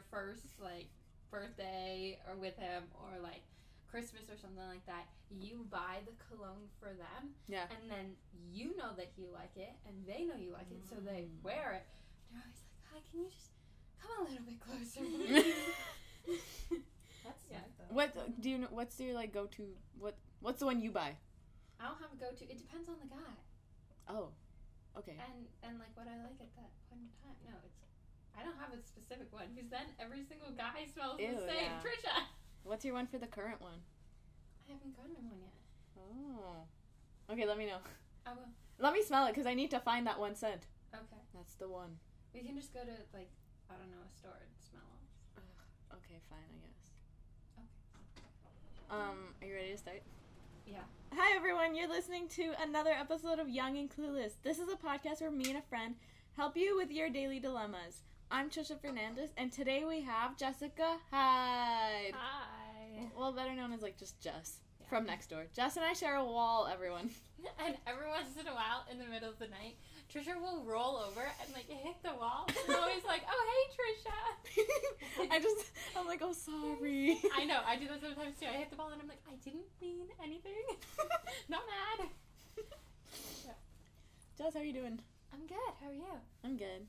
your first like birthday or with him or like Christmas or something like that, you buy the cologne for them. Yeah. And then you know that you like it and they know you like it, so they Mm. wear it. They're always like, Hi, can you just come a little bit closer? That's Yeah. though. What do you know? What's your like go to? What What's the one you buy? I don't have a go to. It depends on the guy. Oh, okay. and and like what I like at that point in time. No, it's I don't have a specific one because then every single guy smells Ew, the same. yeah. Trisha, What's your one for the current one? I haven't gotten one yet. Oh. Okay, let me know. I will. Let me smell it because I need to find that one scent. Okay, That's the one. we can just go to like I don't know a store and smell them. Okay, fine, I guess. Okay. Um, are you ready to start? Yeah. Hi everyone, you're listening to another episode of Young and Clueless. This is a podcast where me and a friend help you with your daily dilemmas. I'm Trisha Fernandez, and today we have Jessica Hyde. Hi. Well, better known as like just Jess Yeah. from next door. Jess and I share a wall, everyone. And every once in a while, in the middle of the night, Trisha will roll over and like hit the wall. She's always like, "Oh hey, Trisha." I just, I'm like, oh, sorry. I know. I do that sometimes too. I hit the wall and I'm like, "I didn't mean anything. Not mad." Jess, how are you doing? I'm good. How are you? I'm good.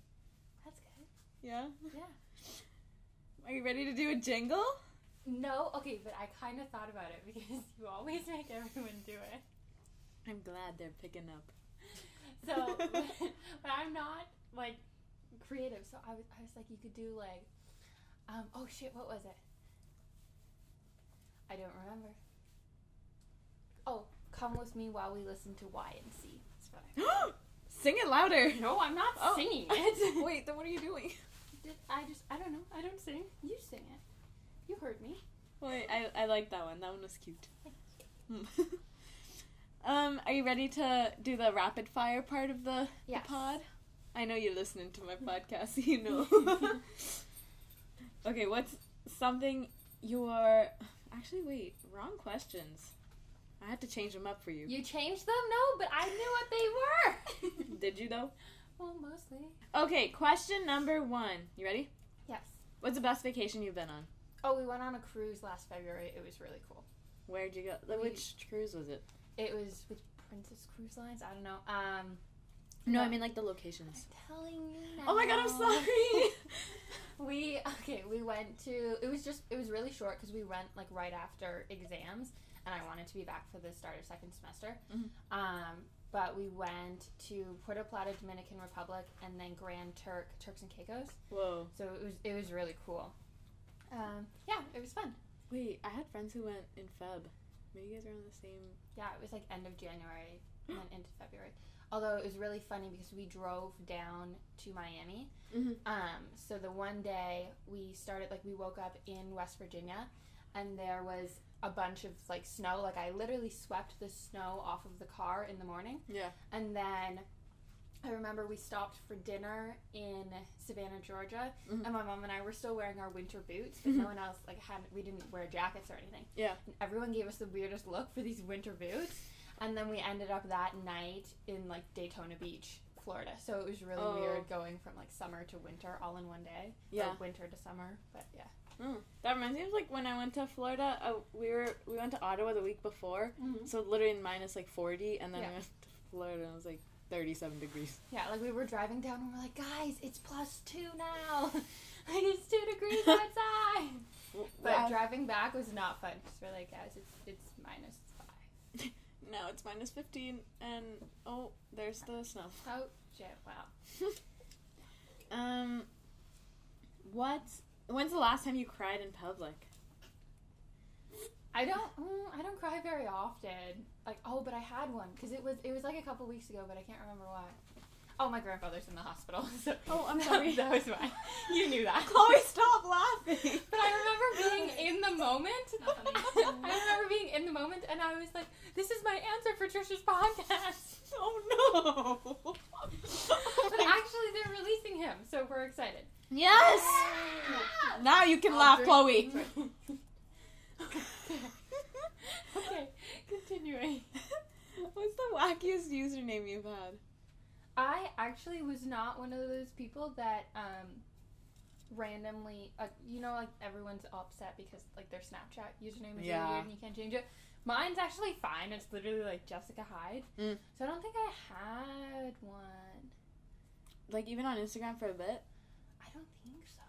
Yeah? Yeah. Are you ready to do a jingle? No, okay, but I kind of thought about it because you always make everyone do it. I'm glad they're picking up. So, but I'm not like creative. So I was, I was like, you could do like, um, oh shit, what was it? I don't remember. Oh, come with me while we listen to Y and C. That's what I. Sing it louder. No, I'm not Oh. singing it. Wait, then what are you doing? Did- I just, I don't know. I don't sing. You sing it. You heard me. Wait, I, I like that one. That one was cute. um, are you ready to do the rapid fire part of the, the pod? I know you're listening to my podcast, so you know. okay, what's something you're actually wait, wrong questions. I had to change them up for you. You changed them? No, but I knew what they were. Did you though? Well, mostly. Okay, question number one. You ready? Yes. What's the best vacation you've been on? Oh, we went on a cruise last February. It was really cool. Where'd you go? We- Which cruise was it? It was with Princess Cruise Lines. I don't know. Um, No, I mean like the locations. I'm telling you now. Oh my god, I'm sorry. we okay. We went to. It was just. It was really short because we went like right after exams, and I wanted to be back for the start of second semester. Mhm. Um, but we went to Puerto Plata, Dominican Republic, and then Grand Turk, Turks and Caicos. Whoa. So it was it was really cool. Um, yeah, it was fun. Wait, I had friends who went in Feb. Maybe you guys are on the same. Yeah, it was like end of January and then into February. Although it was really funny because we drove down to Miami. Mhm. Um, so the one day we started, like, we woke up in West Virginia and there was a bunch of like snow. Like, I literally swept the snow off of the car in the morning. Yeah. And then I remember we stopped for dinner in Savannah, Georgia, Mhm. and my mom and I were still wearing our winter boots, but no one else like had. We didn't wear jackets or anything. Yeah. And everyone gave us the weirdest look for these winter boots, and then we ended up that night in like Daytona Beach, Florida. So it was really Oh. weird going from like summer to winter all in one day. Yeah. Or winter to summer, but yeah. Oh, that reminds me of like when I went to Florida. Uh, we were we went to Ottawa the week before, so literally minus like forty, and then Yeah. we went to Florida and it was like thirty-seven degrees. Yeah, like we were driving down and we're like, guys, it's plus two now. like it's two degrees outside. But Wow. driving back was not fun because we're like, guys, it's it's minus five. now it's minus fifteen, and oh, there's the snow. Oh shit! Wow. Um, what? When's the last time you cried in public? I don't mm, I don't cry very often. Like oh, but I had one because it was it was like a couple weeks ago, but I can't remember why. Oh, my grandfather's in the hospital. So Oh, I'm sorry. that was why. You knew that. Chloe, stop laughing. But I remember being in the moment. I remember being in the moment, and I was like, "This is my answer for Trisha's podcast." Oh no! But actually, they're releasing him, so we're excited. Yes. Now you can I'll laugh, drink- Chloe. okay, continuing. What's the wackiest username you've had? I actually was not one of those people that um randomly, uh, you know, like everyone's upset because like their Snapchat username is Yeah. really weird and you can't change it. Mine's actually fine. It's literally like Jessica Hyde. Mm. So I don't think I had one. Like even on Instagram for a bit. I don't think so.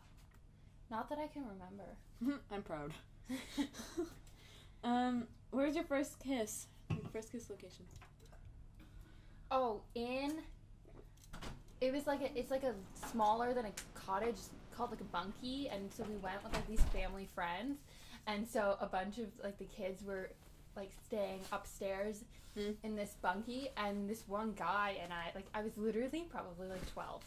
Not that I can remember. I'm proud. um, where's your first kiss? Your first kiss location. Oh, in it was like a it's like a smaller than a cottage called like a bunkie, and so we went with like these family friends, and so a bunch of like the kids were like staying upstairs Hmm. in this bunkie, and this one guy and I like I was literally probably like twelve,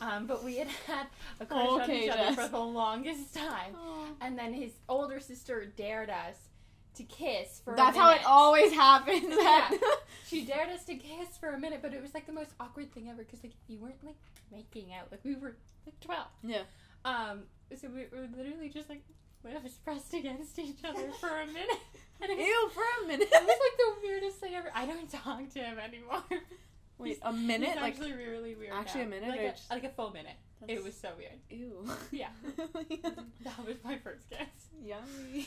um, but we had had a crush on Okay, each other Jess. for the longest time, and then his older sister dared us to kiss for. a That's how it always happens. Yeah. She dared us to kiss for a minute, but it was like the most awkward thing ever because like you weren't like making out, like we were like twelve. Yeah. Um. So we were literally just like we was pressed against each other for a minute, and it was, Ew, for a minute. it was like the weirdest thing ever. I don't talk to him anymore. Wait, a minute? He's like actually really weird. actually now. a minute like or a, just- like a full minute. It was so weird. ew. Yeah. That was my first kiss. Yummy.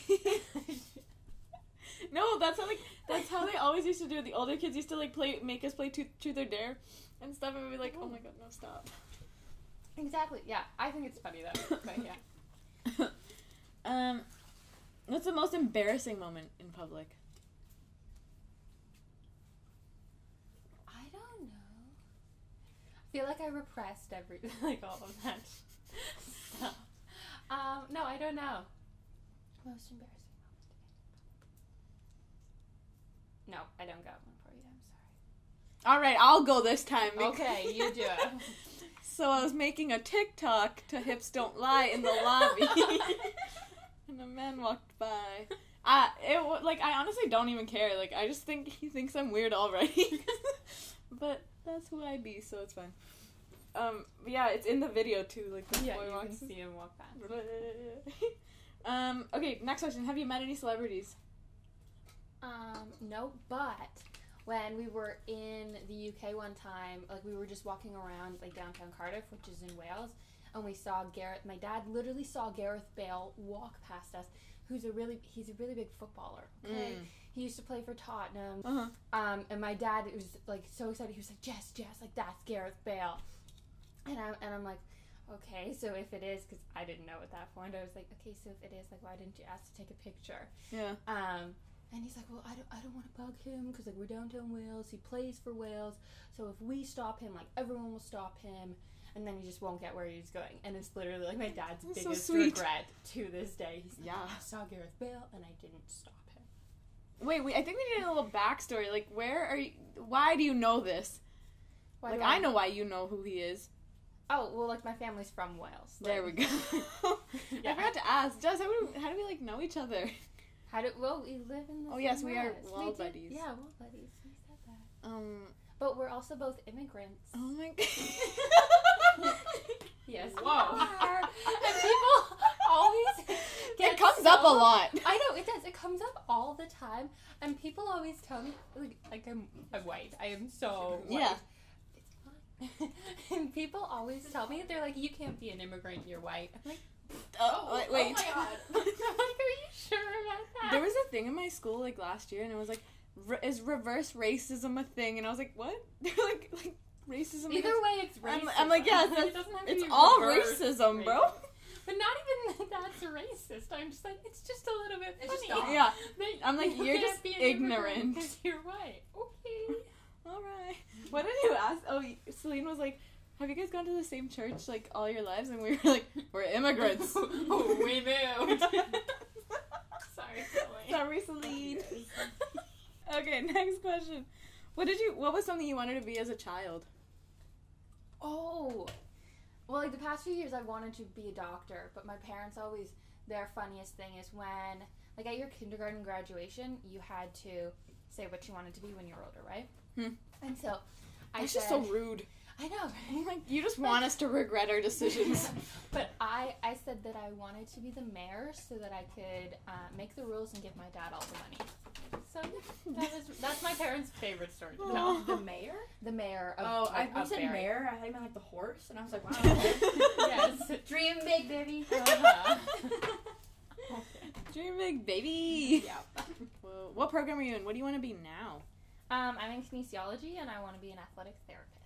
no, that's how like that's how they always used to do it. The older kids used to like play, make us play truth, truth or dare, and stuff, and we'd be like, "Oh my god, no, stop." exactly. Yeah. I think it's funny though. But yeah. Um, what's the most embarrassing moment in public? I don't know. I feel like I repressed every like all of that stuff. Um, no, I don't know. Most embarrassing moment. No, I don't got one for you. I'm sorry. All right, I'll go this time. Okay, you do it. So I was making a TikTok to Hips Don't Lie in the lobby, and a man walked by. I it like I honestly don't even care. Like I just think he thinks I'm weird already. but that's who I be, so it's fine. Um, but yeah, it's in the video too. Like the Yeah, boy you can walks. see him walk past. um. Okay. Next question. Have you met any celebrities? Um, no, but when we were in the UK one time, like we were just walking around like downtown Cardiff, which is in Wales, and we saw Gareth. My dad literally saw Gareth Bale walk past us. Who's a really he's a really big footballer. Okay, he used to play for Tottenham. Uh huh. Um, and my dad was like so excited. He was like, "Jess, Jess, like that's Gareth Bale," and I'm and I'm like, "Okay, so if it is, because I didn't know at that point, I was like, okay, so if it is, like, why didn't you ask to take a picture?" Yeah. Um, and he's like, "Well, I don't, I don't want to bug him because like we're downtown Wales. He plays for Wales, so if we stop him, like everyone will stop him." And then he just won't get where he's going, and it's literally like my dad's That's so biggest sweet. regret to this day. He's like, Yeah. I saw Gareth Bale, and I didn't stop him. Wait, wait. I think we need a little backstory. Like, where are you? Why do you know this? Why like, do I know why you know who he is. Oh well, like my family's from Wales. There we go. Yeah. I forgot to ask, Jess, how do, we, how do we like know each other? How do well we live in the Oh, yes, we are wall did- buddies. Yeah, wall buddies. We said that. Um. But we're also both immigrants. Oh my god. Yes. Whoa. we are. and people always get It comes up a lot. I know it does. It comes up all the time, and people always tell me like, like I'm, I'm white. I am so white. Yeah. And people always tell me they're like, you can't be an immigrant. You're white. I'm like, Oh, oh wait, wait. oh my god. I'm like, are you sure about that? There was a thing in my school like last year, and it was like, re- is reverse racism a thing? And I was like, what? They're like, like racism. Either against- way, it's I'm. I'm like, yes, It that's, doesn't have to it's all reverse racism, bro. racism. But not even that's racist. I'm just like, it's just a little bit It's just funny. dumb. Yeah. That I'm like, you you're just be an immigrant ignorant. because you're white. Okay. All right. What did you ask? Oh, Celine was like, have you guys gone to the same church like all your lives? And we were like, we're immigrants. oh, we moved. Sorry, Chloe. Sorry, Celine. okay, next question. What did you? What was something you wanted to be as a child? Oh. Well, like the past few years, I wanted to be a doctor, but my parents always, their funniest thing is when, like at your kindergarten graduation, you had to say what you wanted to be when you're older, right? Hmm. And so I That's said, just so rude. I know, right? like, you just want us to regret our decisions. but I, I said that I wanted to be the mayor so that I could uh, make the rules and give my dad all the money. So that was that's my parents' favorite story. to tell. The mayor? The mayor of Oh, I like, you of said Barrie. mayor. I thought you meant like the horse, and I was like, wow. yes. Dream big, big, baby. Uh-huh. Dream big, baby. Yep. Whoa. What program are you in? What do you want to be now? Um, I'm in kinesiology and I want to be an athletic therapist.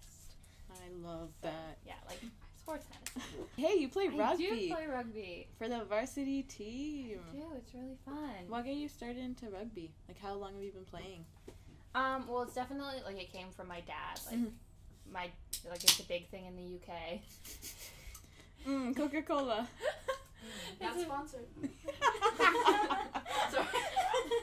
I love So, that. Yeah, like sports medicine. Hey, you play rugby. I rugby do play rugby. for the varsity team. I do. It's really fun. What got you started into rugby? Like, how long have you been playing? Um, well, it's definitely like it came from my dad. Like Mhm. my like it's a big thing in the UK. Mm, Coca Cola. Not sponsored. Sorry.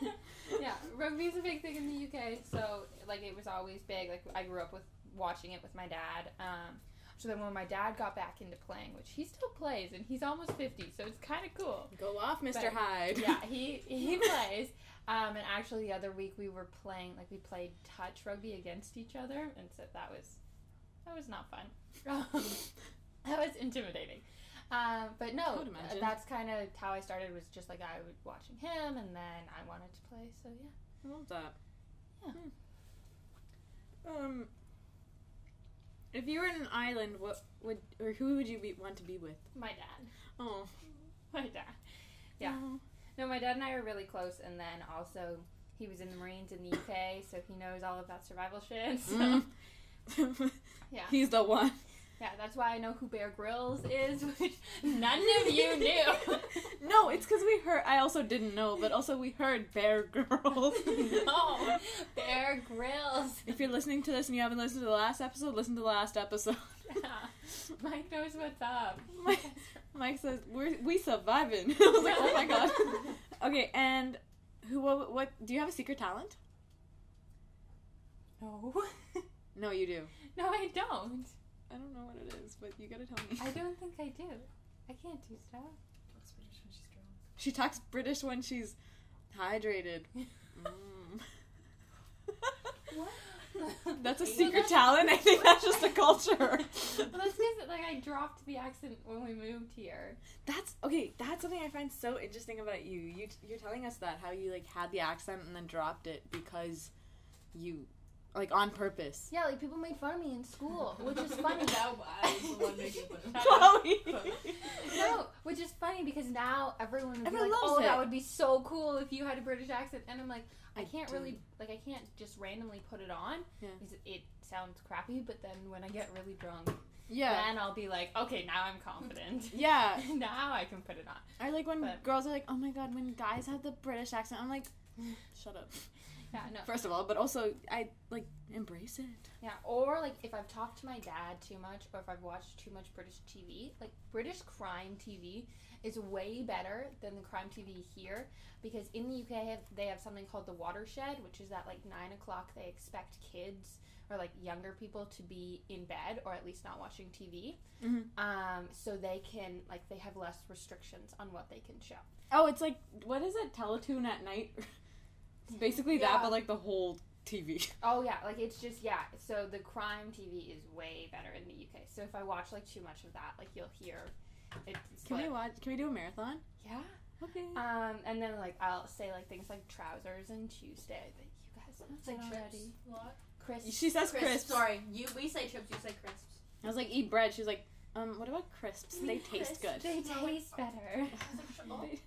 yeah, rugby's a big thing in the UK. So like it was always big. Like I grew up with watching it with my dad. Um, so then when my dad got back into playing, which he still plays, and he's almost fifty, so it's kind of cool. Go off, Mr. But- Hyde. yeah, he he plays. Um, and actually, the other week we were playing like we played touch rugby against each other, and so that was that was not fun. Um, that was intimidating. Um, but no, that's kind of how I started. Was just like I was watching him, and then I wanted to play. So yeah. I love that. Yeah. Hmm. Um, if you were in an island, what would or who would you be, want to be with? My dad. Oh, My dad. Yeah. No, my dad and I are really close, and then also he was in the Marines in the UK, so he knows all of that survival shit. So Mm. Yeah. He's the one. Yeah, that's why I know who Bear Grylls is, which none of you knew. no, it's because we heard. I also didn't know, but also we heard Bear Grylls. no, Bear Grylls. If you're listening to this and you haven't listened to the last episode, listen to the last episode. Yeah. Mike knows what's up. Mike, Mike says we're we surviving. I was like, oh my god. Okay, and who? What, what? Do you have a secret talent? No. No, you do. No, I don't. I don't know what it is, but you gotta tell me. I don't think I do. I can't do stuff. Talks British when she's drunk. She talks British when she's hydrated. Mm. What? That's a Well, secret that's- talent. I think that's just a culture. Well, that's because like I dropped the accent when we moved here. That's okay. That's something I find so interesting about you. You you're telling us that how you like had the accent and then dropped it because you like on purpose. Yeah, like people made fun of me in school, which is funny. That I was the one making fun of Chloe. no, which is funny because now everyone would be like, "Oh, it." that would be so cool if you had a British accent," and I'm like, I I can't do. really like I can't just randomly put it on Yeah. because it sounds crappy. But then when I get really drunk, Yeah. then I'll be like, "Okay, now I'm confident. Yeah. now I can put it on." I like when But- girls are like, "Oh my god," when guys have the British accent. I'm like, shut up. Yeah, no. First of all, but also I like embrace it. Yeah, or like if I've talked to my dad too much, or if I've watched too much British TV, like British crime TV is way better than the crime TV here because in the UK have- they have something called the watershed, which is that like nine o'clock they expect kids or like younger people to be in bed or at least not watching TV, Mhm. um, so they can like they have less restrictions on what they can show. Oh, it's like what is it? Teletoon at night. It's basically that, but like the whole TV. Oh yeah, like it's just yeah. So the crime TV is way better in the UK. So if I watch like too much of that, like you'll hear it. Can we watch? Can we do a marathon? Yeah. Okay. Um, and then like I'll say like things like trousers and Tuesday. But you guys It's like that chips. already. A lot. she says Crisps. crisps. Sorry, you. We say chips. You say crisps. I was like, eat bread. She's like, um, what about crisps? They taste good. They taste better. Like, shut up. They-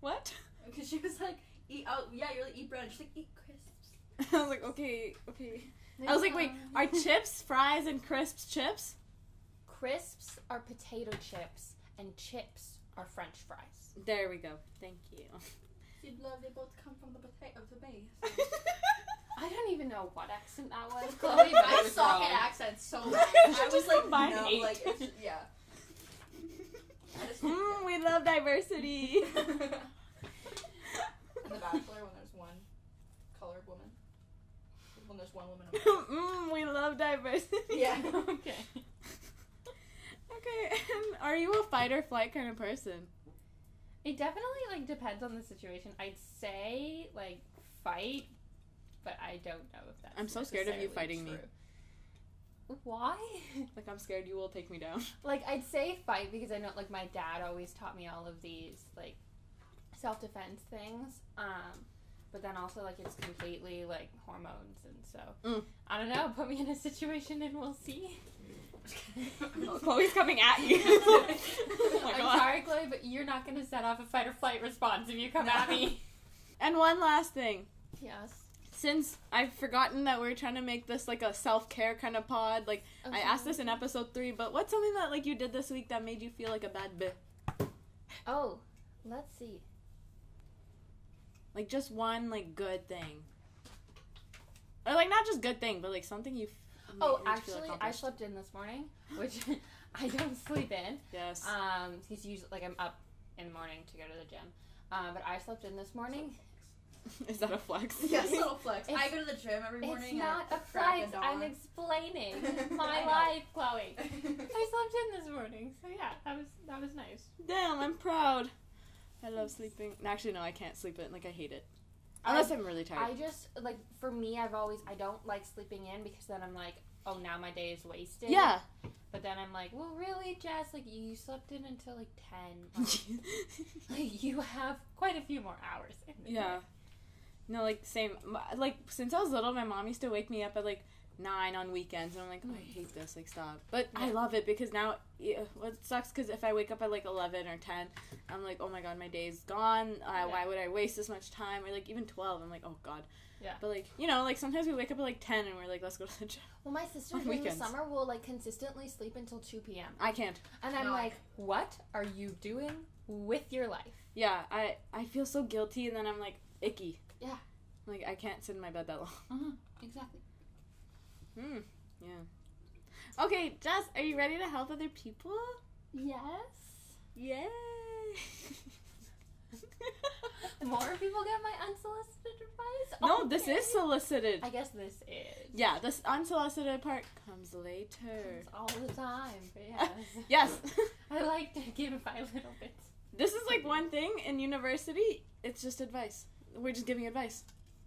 what? Because she was like, eat. Oh yeah, you're like eat bread. She's like eat crisps. I was like, okay, okay. I was like, wait, are chips, fries, and crisps chips? Crisps are potato chips and chips are French fries. There we go. Thank you. You'd love. They both come from the potato to base. I don't even know what accent that was, Chloe, but I it was suck wrong. at so You bad. should I was like, combine no, eight. like, it's, yeah. I just, mm, we love diversity. In The Bachelor, when there's one colored woman, when there's one woman. of mm, we love diversity. Yeah. okay. Okay, and are you a fight or flight kind of person? It definitely like depends on the situation. I'd say like fight, but I don't know if that's. I'm so scared of you necessarily fighting me. Why? Like, I'm scared you will take me down. like I'd say fight because I know like my dad always taught me all of these like self defense things. Um, but then also like it's completely like hormones and so Mm. I don't know. Put me in a situation and we'll see. Chloe's coming at you. oh I'm god. sorry, Chloe, but you're not gonna set off a fight or flight response if you come at me. And one last thing. Yes. Since I've forgotten that we're trying to make this like a self care kind of pod, like I asked this in episode three, but what's something that like you did this week that made you feel like a bad bitch? Oh, let's see. Like just one like good thing, or like not just good thing, but like something you. f- Oh, made feel actually, I slept in this morning, which I don't sleep in. Yes. Um, because usually, like, I'm up in the morning to go to the gym. Uh, but I slept in this morning. Is that a flex? Yes, little flex. I go to the gym every morning. It's not a flex. of dawn. I'm explaining my life, Chloe. I slept in this morning, so yeah, that was that was nice. Damn, I'm proud. I love sleeping. Actually, no, I can't sleep it. Like I hate it. Unless I, am really tired. I just like for me, I've always I don't like sleeping in because then I'm like, oh, now my day is wasted. yeah. But then I'm like, well, really, Jess? Like you slept in until like ten. Like, like you have quite a few more hours. In yeah. No, like same. Like since I was little, my mom used to wake me up at like nine on weekends, and I'm like, oh, I hate this. Like stop. But I love it because now, yeah, what sucks because if I wake up at like eleven or ten, I'm like, oh my god, my day's gone. Uh, Why would I waste this much time? Or like even twelve, I'm like, oh god. Yeah. But like you know, like sometimes we wake up at like ten and we're like, let's go to the gym. Well, my sister On during the summer will like consistently sleep until two p.m. I can't. And I'm No. like, what are you doing with your life? Yeah, I I feel so guilty, and then I'm like icky. Yeah. Like I can't sit in my bed that long. Uh-huh. Exactly. Hmm. Yeah. Okay, Jess, are you ready to help other people? Yes. Yay! More people get my unsolicited advice. no, this is solicited. I guess this is. Yeah, this unsolicited part comes later. It's all the time. But yes. Yes. I like to give my little bits. this is like one thing in university, it's just advice. We're just giving advice.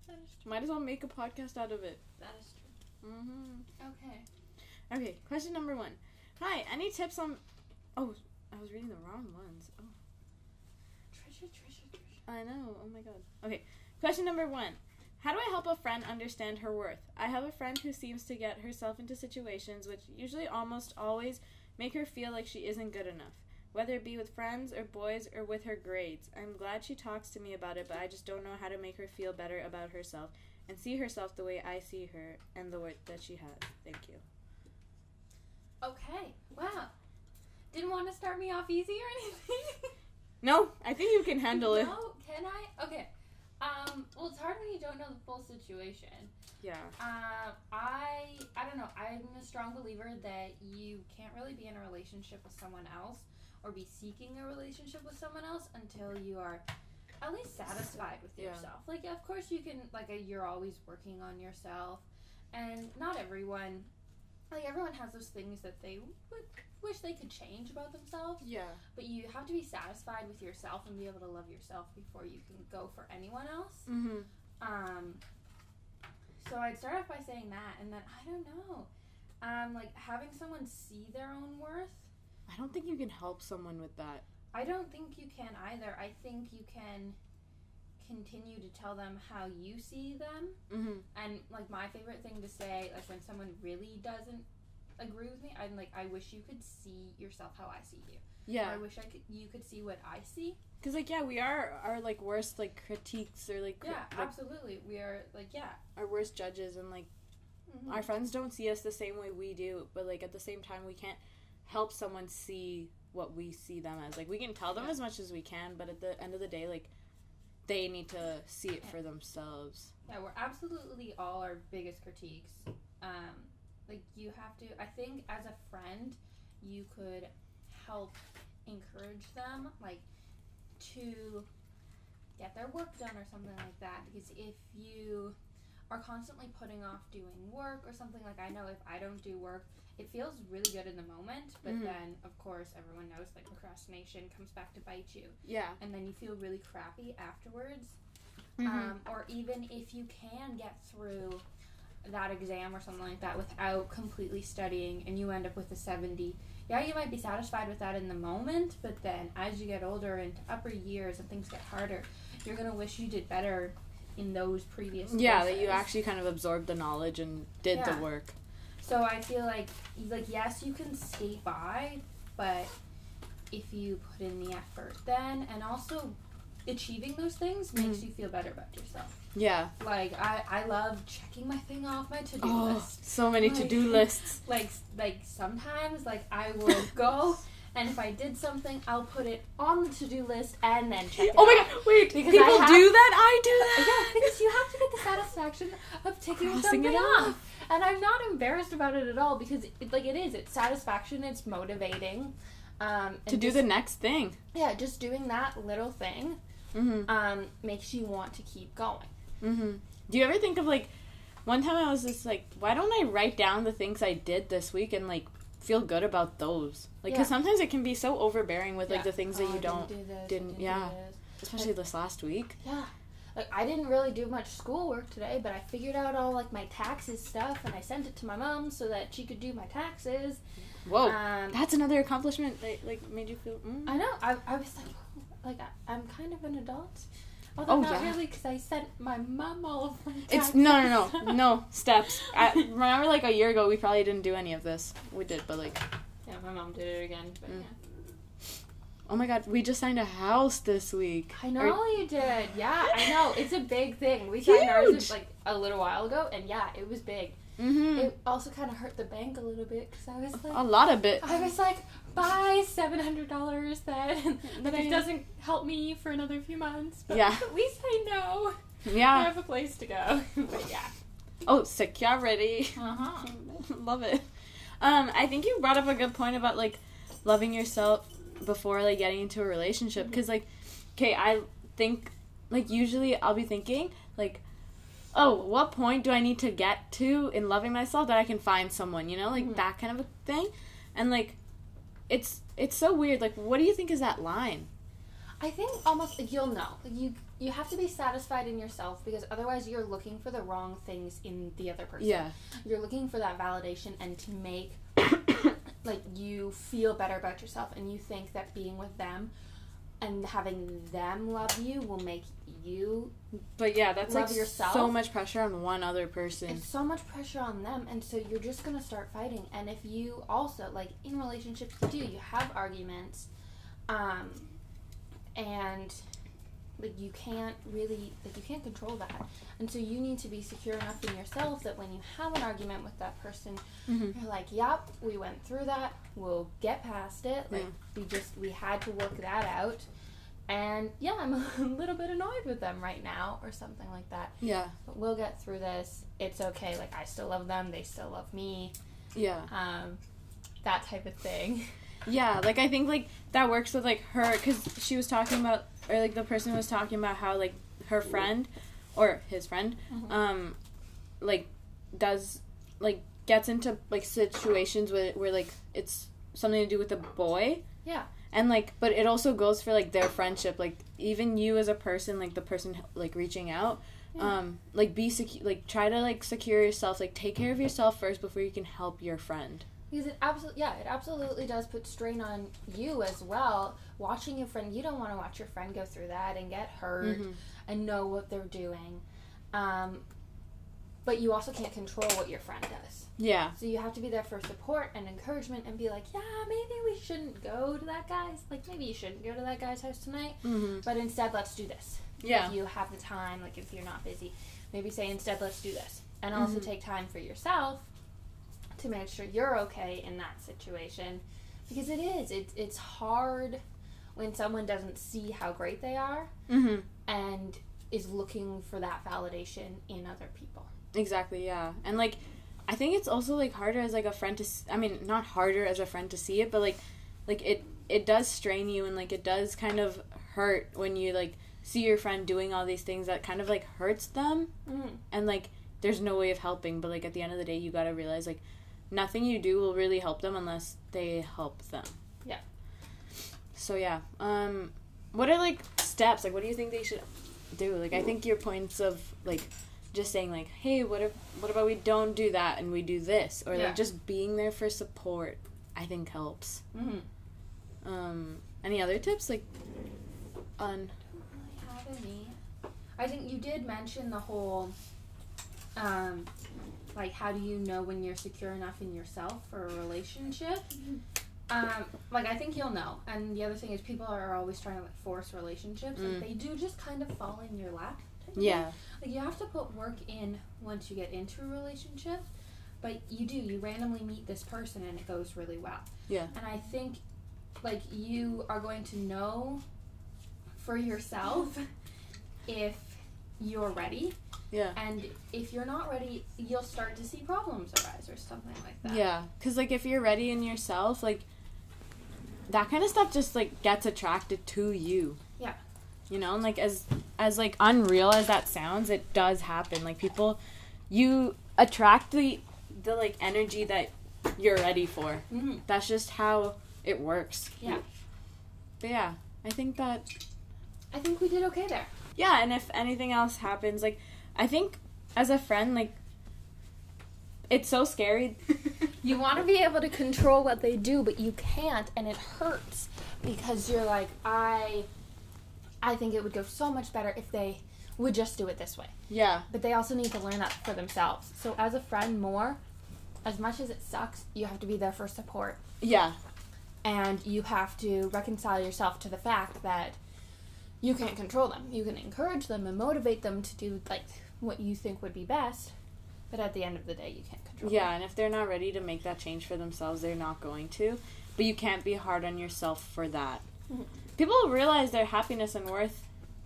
That is true. Might as well make a podcast out of it. That is true. Hmm Okay. Okay, question number one. Hi, any tips on. Oh, I was reading the wrong ones. Oh. Treasure, treasure, treasure. I know. Oh my god. Okay. Question number one. How do I help a friend understand her worth? I have a friend who seems to get herself into situations which usually almost always make her feel like she isn't good enough, whether it be with friends or boys or with her grades. I'm glad she talks to me about it, but I just don't know how to make her feel better about herself and see herself the way I see her and the worth that she has. Thank you. Okay. Wow. Didn't want to start me off easy or anything. No, I think you can handle it. No, can I? Okay. Um. Well, it's hard when you don't know the full situation. Yeah. Um. I. I don't know. I'm a strong believer that you can't really be in a relationship with someone else or be seeking a relationship with someone else until you are at least satisfied with Yeah. yourself. Like, of course, you can. Like, uh, you're always working on yourself, and not everyone. Like everyone has those things that they would wish they could change about themselves Yeah. but you have to be satisfied with yourself and be able to love yourself before you can go for anyone else. Mm-hmm. Um, so I'd start off by saying that, and then I don't know, um, like having someone see their own worth. I don't think you can help someone with that. I don't think you can either. I think you can continue to tell them how you see them, Mm-hmm. and like my favorite thing to say, like when someone really doesn't agree with me, I'm like, I wish you could see yourself how I see you. Yeah. I wish I could, you could see what I see. Cause like yeah, we are our like worst like critiques or like, cri- Yeah, like absolutely. We are like, yeah. our worst judges and like Mhm. our friends don't see us the same way we do, but like at the same time we can't help someone see what we see them as. Like we can tell them Yeah. as much as we can, but at the end of the day, like they need to see it for themselves. Yeah, we're absolutely all our biggest critiques. Um, like you have to. I think as a friend, you could help encourage them, like to get their work done or something like that. Because if you are constantly putting off doing work or something like I know if I don't do work, it feels really good in the moment, but Mhm. then of course everyone knows like procrastination comes back to bite you, Yeah. and then you feel really crappy afterwards Mm-hmm. um, or even if you can get through that exam or something like that without completely studying and you end up with a 70 yeah you might be satisfied with that in the moment but then as you get older into upper years and things get harder you're gonna wish you did better in those previous yeah, that you actually kind of absorbed the knowledge and did Yeah. the work. so i feel like like yes you can skate by but if you put in the effort then and also achieving those things mm-hmm. makes you feel better about yourself Yeah. like i i love checking my thing off my to-do Oh, list so many Like- to do lists. like like sometimes like i will go and if i did something i'll put it on the to-do list and then check it Oh my god, wait. Because people have- do that? I do that. yeah because you have to get the satisfaction of taking Crossing something it off. off. and i'm not embarrassed about it at all because it, like it is it's satisfaction it's motivating um to do just- the next thing. yeah just doing that little thing Mm-hmm. um makes you want to keep going Mm-hmm. Do you ever think of like, one time I was just like, why don't I write down the things I did this week and like feel good about those? Like, because Yeah. sometimes it can be so overbearing with like Yeah. the things that Oh, you I don't, didn't do this, I didn't- do yeah. this. especially this last week. Yeah. Like I didn't really do much schoolwork today, but I figured out all like my taxes stuff and I sent it to my mom so that she could do my taxes. Whoa, Um, that's another accomplishment that like made you feel. Mm. I know. I, I was like, "Oh, like I, I'm kind of an adult. Although Oh, not yeah. really, because I sent my mom all of my It's no, no, no, no steps. I remember like a year ago we probably didn't do any of this. We did, but like, yeah, my mom did it again. But Mm. yeah. oh my god, we just signed a house this week. I know Or- you did. Yeah, I know. It's a big thing. We signed ours Huge. like a little while ago, and yeah, it was big. Mhm. It also kind of hurt the bank a little bit because I was like, A lot of it. I was like, buy seven hundred dollars then, but it doesn't help me for another few months. But Yeah. at least I know I have a place to go. but yeah. Oh, security. Uh huh. Love it. Um, I think you brought up a good point about like loving yourself before like getting into a relationship because like, okay, I think like usually I'll be thinking like, oh, what point do I need to get to in loving myself that I can find someone, you know, like Mhm. that kind of a thing, and like, it's it's so weird. Like, what do you think is that line? I think almost like you'll know. Like you you have to be satisfied in yourself because otherwise you're looking for the wrong things in the other person. Yeah. You're looking for that validation and to make like you feel better about yourself and you think that being with them and having them love you will make you But yeah, that's Love like yourself. so much pressure on one other person. it's so much pressure on them and so you're just gonna start fighting and if you also like in relationships you do you have arguments um and like you can't really like you can't control that and so you need to be secure enough in yourself that when you have an argument with that person Mhm. you're like yep we went through that we'll get past it like we just we had to work that out and yeah i'm a little bit annoyed with them right now or something like that Yeah. but we'll get through this. It's okay. Like I still love them. They still love me. Yeah. Um, that type of thing. Yeah, like I think like that works with like her because she was talking about or like the person was talking about how like her friend or his friend Mhm. um like does like gets into like situations where where like it's something to do with the boy. Yeah. And like but it also goes for like their friendship like even you as a person like the person like reaching out Yeah. um like be secure like try to like secure yourself like take care of yourself first before you can help your friend. Because it absolutely, yeah, it absolutely does put strain on you as well. Watching your friend, you don't want to watch your friend go through that and get hurt Mhm. and know what they're doing. Um, but you also can't control what your friend does. Yeah. So you have to be there for support and encouragement and be like, yeah, maybe we shouldn't go to that guy's. Like maybe you shouldn't go to that guy's house tonight. Mhm. But instead, let's do this. Yeah. If you have the time, like if you're not busy, maybe say instead, let's do this. And also Mhm. take time for yourself to make sure you're okay in that situation. Because it is, it's, it's hard when someone doesn't see how great they are Mhm. and is looking for that validation in other people. Exactly, yeah. And like I think it's also like harder as like a friend to i mean, not harder as a friend to see it, but like like it it does strain you and like it does kind of hurt when you like see your friend doing all these things that kind of like hurts them Mm. and like there's no way of helping, but like at the end of the day you got to realize like nothing you do will really help them unless they help them. Yeah. So yeah. Um what are like steps? Like what do you think they should do? Like I think your points of like just saying like, "Hey, what if what about we don't do that and we do this?" or Yeah. like just being there for support, I think helps. Mm-hmm. Um any other tips like on I don't really have any. I think you did mention the whole, um, like how do you know when you're secure enough in yourself for a relationship? Um, like I think you'll know. And the other thing is people are always trying to like force relationships. Mm. They do just kind of fall in your lap. type of thing. Yeah. Like you have to put work in once you get into a relationship. But you do, you randomly meet this person and it goes really well. Yeah. And I think like you are going to know for yourself if you're ready. Yeah. And if you're not ready, you'll start to see problems arise or something like that. Yeah, because like if you're ready in yourself, like that kind of stuff just like gets attracted to you. Yeah. You know, and like as as like unreal as that sounds, it does happen. Like people, you attract the the like energy that you're ready for. hmm That's just how it works. Yeah. But yeah, I think that I think we did okay there. yeah, and if anything else happens, like I think as a friend, like it's so scary. You want to be able to control what they do, but you can't, and it hurts because you're like, I, I think it would go so much better if they would just do it this way. Yeah. But they also need to learn that for themselves. So as a friend, more, as much as it sucks, you have to be there for support, Yeah. and you have to reconcile yourself to the fact that you can't control them. You can encourage them and motivate them to do like what you think would be best, but at the end of the day, you can't control. Yeah, and if they're not ready to make that change for themselves, they're not going to. But you can't be hard on yourself for that. Mhm. People realize their happiness and worth.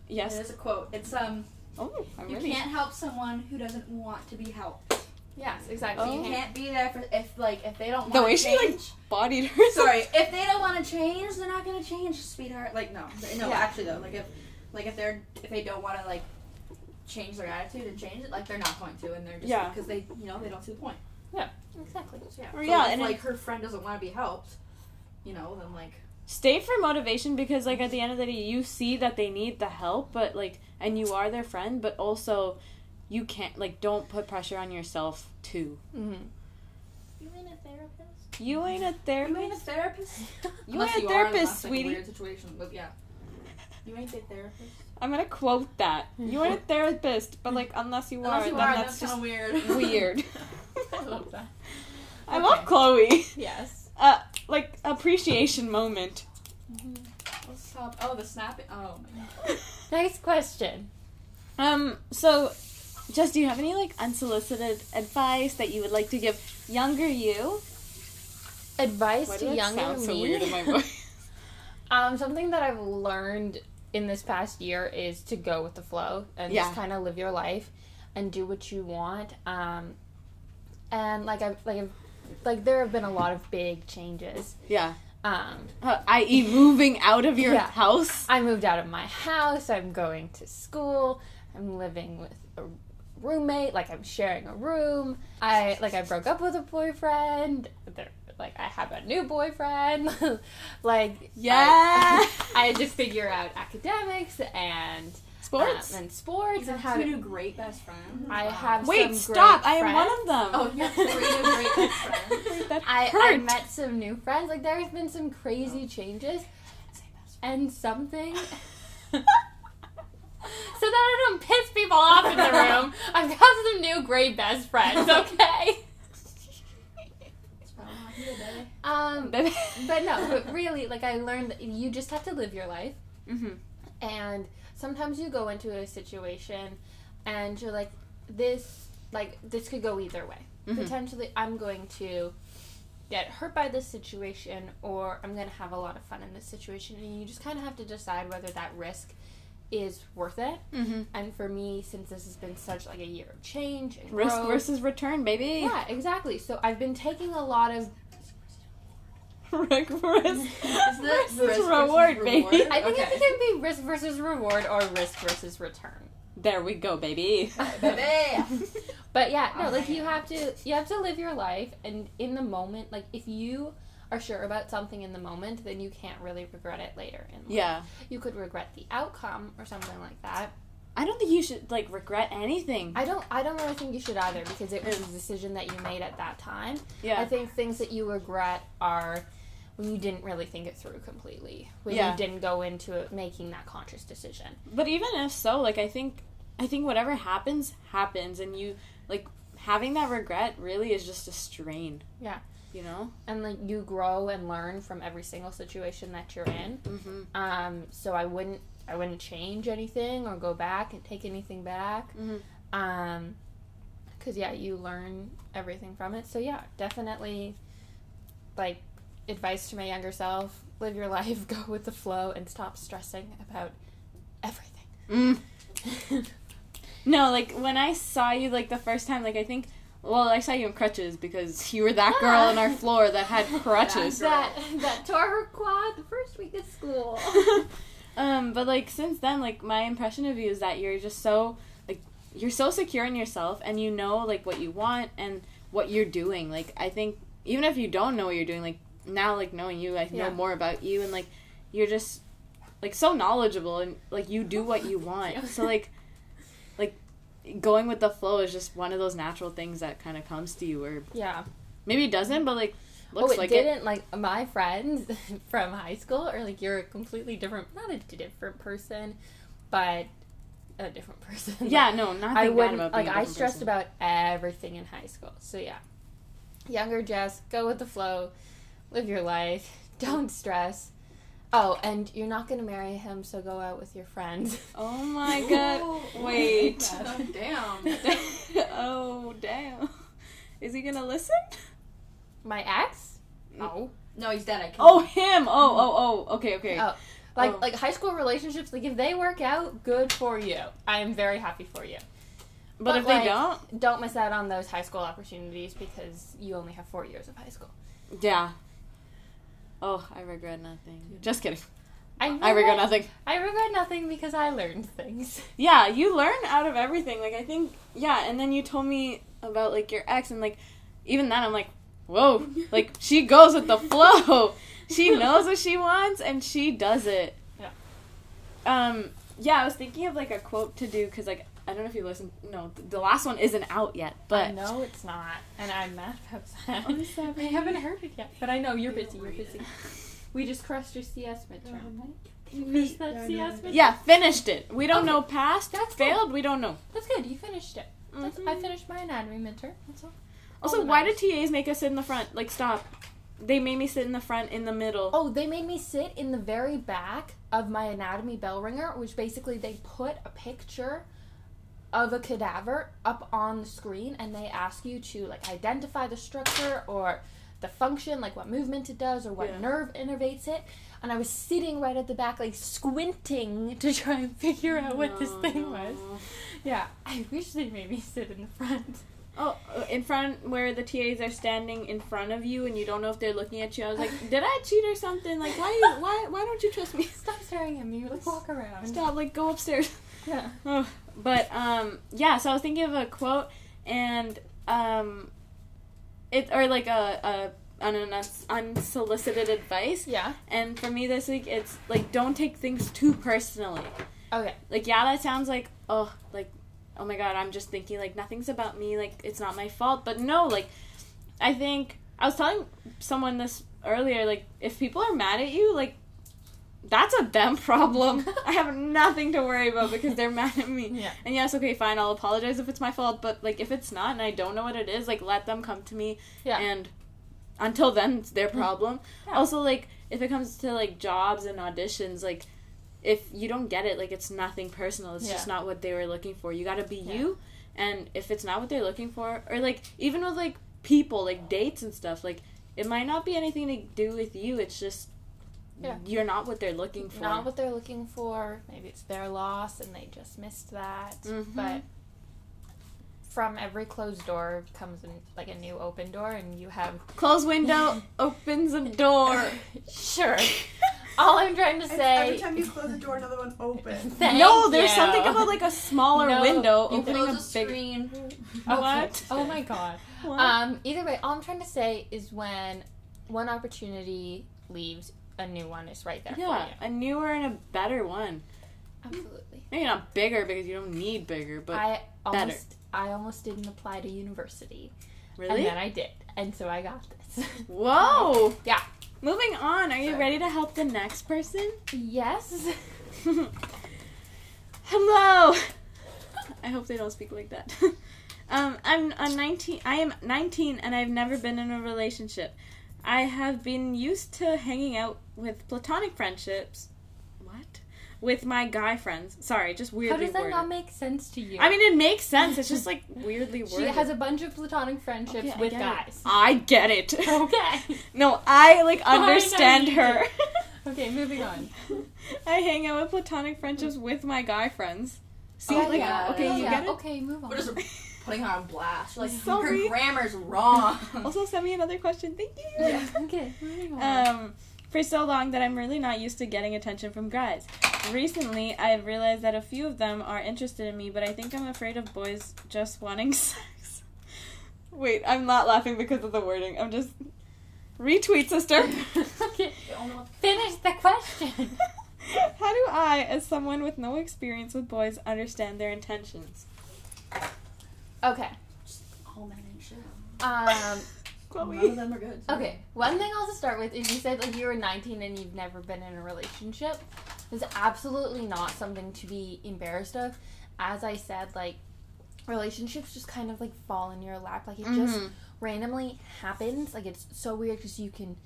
Yes. There's a quote. It's um. Oh, I'm You ready. can't help someone who doesn't want to be helped. Yes, exactly. Oh. You can't be there for if like if they don't The want way to she, like, change. Bodied herself. Sorry, if they don't want to change, they're not gonna change, sweetheart. Like no, no. Yeah. Actually though, like if like if they're if they don't want to like change their attitude and change it, like they're not going to, and they're just Yeah. because they you know they don't see the point. Yeah, exactly. So, yeah. Or So yeah, if, and like it- her friend doesn't want to be helped, you know, then like Stay for motivation because, like, at the end of the day, you see that they need the help, but, like, and you are their friend, but also you can't, like, don't put pressure on yourself, too. Mm-hmm. you ain't a therapist. You ain't a therapist You ain't a therapist. therapist. You Unless ain't a you are, therapist, sweetie. Weird situation, but yeah. You ain't a therapist. I'm gonna quote that. You ain't a therapist, but, like, unless you Unless are, you then are, that's that's just weird. weird. I love that. I love Chloe. Yes. Uh, like appreciation moment. Let's stop. Oh, the snapping. Oh my god. Next question. Um, so, Jess, do you have any like unsolicited advice that you would like to give younger you? Advice Why to did that younger sound me. so weird in my voice? Um, something that I've learned in this past year is to go with the flow and Yeah. just kind of live your life and do what you want. Um, and like I've like I've, like there have been a lot of big changes. yeah, Um, uh, i.e., moving out of your Yeah. house. I moved out of my house. I'm going to school. I'm living with a roommate. Like I'm sharing a room. I like I broke up with a boyfriend. There, like I have a new boyfriend. like Yeah, I, I had to figure out academics and sports. um, and sports You and have how two to. new great best friends. I Wow. have Wait, some stop! great I am friends. one of them. Oh, you have three great best friends. That I, I met some new friends. Like there's been some crazy changes and something. so that I don't piss people off in the room, I've got some new great best friends. Okay. Um, but no, but really, like I learned that you just have to live your life, Mhm. and sometimes you go into a situation, and you're like, this, like this could go either way. Mhm. Potentially, I'm going to get hurt by this situation, or I'm going to have a lot of fun in this situation, and you just kind of have to decide whether that risk is worth it. Mhm. And for me, since this has been such like a year of change and Risk growth, versus return, baby. yeah, exactly. So I've been taking a lot of Risk versus, versus versus reward, baby. I think Okay. it can be risk versus reward or risk versus return. There we go, baby. Baby. But yeah, no, like you have to you have to live your life and in the moment, like if you are sure about something in the moment, then you can't really regret it later in life. Yeah. You could regret the outcome or something like that. I don't think you should like regret anything. I don't I don't really think you should either because it was a decision that you made at that time. yeah. I think things that you regret are when you didn't really think it through completely. When Yeah. you didn't go into it making that conscious decision. But even if so, like I think I think whatever happens happens and you like having that regret really is just a strain. Yeah. You know. and like you grow and learn from every single situation that you're in. Mm-hmm. Um, so I wouldn't I wouldn't change anything or go back and take anything back. Mhm. Um, cause yeah, you learn everything from it. So yeah, definitely, like advice to my younger self: live your life, go with the flow, and stop stressing about everything. Mm. No, like when I saw you like the first time, like I think well, I saw you in crutches because you were that girl on our floor that had crutches. That that that tore her quad the first week of school. um, but like since then, like my impression of you is that you're just so like you're so secure in yourself and you know like what you want and what you're doing. Like I think even if you don't know what you're doing, like now like knowing you, I know more about you and like you're just like so knowledgeable and like you do what you want. so like like going with the flow is just one of those natural things that kind of comes to you or yeah. maybe it doesn't but like oh, looks oh, it like it. didn't. Like my friends from high school are like you're a completely different, not a different person, but a different person. Yeah, no, nothing I wouldn't about like. I stressed person. about everything in high school. So yeah, younger Jess, go with the flow, live your life, don't stress. Oh, and you're not gonna marry him, so go out with your friends. Oh my god. Wait. Oh, damn. oh damn. Is he gonna listen? My ex? No. No, he's dead. I can't. Oh him. him. Oh oh oh. Okay okay. Oh. Like Oh. like high school relationships, like if they work out, good for you. I am very happy for you. but, but if they don't, Don't miss out on those high school opportunities because you only have four years of high school. yeah. Oh, I regret nothing. Just kidding. I I regret nothing. I regret nothing because I learned things. Yeah, you learn out of everything. Like I think, yeah. And then you told me about like your ex, and like even then, I'm like, whoa, like she goes with the flow. She knows what she wants, and she does it. Yeah. Um. Yeah, I was thinking of like a quote to do because like I don't know if you listened. No, the last one isn't out yet, I but know it's not, and I'm mad about that. I'm sorry. I haven't heard it yet, but I know you're busy. You're busy. it. We just crushed your CS midterm. You finished that Yeah, I CS midterm. yeah, finished it. We don't Okay. know past. That's cool. failed. We don't know. that's good. You finished it. That's, I mm-hmm. finished my anatomy midterm. That's all. Also, all that why did. TAs make us sit in the front? Like, stop. They made me sit in the front, in the middle. Oh, they made me sit in the very back of my anatomy bell ringer, which basically they put a picture of a cadaver up on the screen and they ask you to like identify the structure or the function, like what movement it does or what Yeah. nerve innervates it. And I was sitting right at the back, like squinting to try and figure out what this thing was. Yeah, I wish they made me sit in the front. Oh, uh, in front where the TAs are standing in front of you and you don't know if they're looking at you. I was like, did I cheat or something? Like, why? You, why? Why don't you trust me? Stop staring at me. Like walk around. Stop! Like, go upstairs. Yeah. Oh, but um, yeah. So I was thinking of a quote and um, it or like a a an uns- unsolicited advice. Yeah. And for me this week, it's like don't take things too personally. Okay. like yeah that sounds like oh like oh my god i'm just thinking like nothing's about me like it's not my fault but no like i think i was telling someone this earlier like if people are mad at you like that's a them problem i have nothing to worry about because they're mad at me Yeah. and yes okay fine i'll apologize if it's my fault but like if it's not and i don't know what it is like let them come to me Yeah. and until then it's their mm-hmm. problem Yeah. also like if it comes to like jobs and auditions like if you don't get it like it's nothing personal it's just not what they were looking for you got to be Yeah. you and if it's not what they're looking for or like even with like people like dates and stuff like it might not be anything to do with you it's just Yeah. you're not what they're looking for not what they're looking for. Maybe it's their loss and they just missed that. Mhm. But from every closed door comes in, like a new open door, and you have closed window opens a door sure. All I'm trying to It's say. every time you close a door, another one opens. Thank no there's you. something about like a smaller No, window opening a Close a big screen. Okay. What? Oh my god. What? Um. Either way, all I'm trying to say is when one opportunity leaves, a new one is right there yeah for you. a newer and a better one Absolutely. maybe not bigger because you don't need bigger but I better. almost, I almost didn't apply to university, really and then I did, and so I got this. Whoa! Yeah. Moving on, are you Sorry. ready to help the next person? yes. Hello! I hope they don't speak like that. Um, I'm a 19. I am 19, and I've never been in a relationship. I have been used to hanging out with platonic friendships. What? With my guy friends. Sorry, just weirdly. How weirdly does that worded. not make sense to you? I mean, it makes sense. It's just like weirdly weird. she has a bunch of platonic friendships Okay, I with it. guys. I get it. Okay. no, I like understand you her. Okay, moving on. I hang out with platonic friendships with my guy friends. See, Oh, like, yeah, okay, you yeah. get it. Okay, move on. We're just putting her on blast. Like Sorry. her grammar's wrong. Also, send me another question. Thank you. Yeah. okay, moving on. um, for so long that I'm really not used to getting attention from guys. Recently, I have realized that a few of them are interested in me, but I think I'm afraid of boys just wanting sex. Wait, I'm not laughing because of the wording. I'm just retweet, sister. okay, finish the question. How do I, as someone with no experience with boys, understand their intentions? Okay. All men ain't shit. Um. None of them are good. so- Okay. One thing I'll just start with is you said like you were 19 and you've never been in a relationship. Is absolutely not something to be embarrassed of. As I said, like relationships just kind of like fall in your lap. Like it just Mhm. randomly happens. Like it's so weird because you can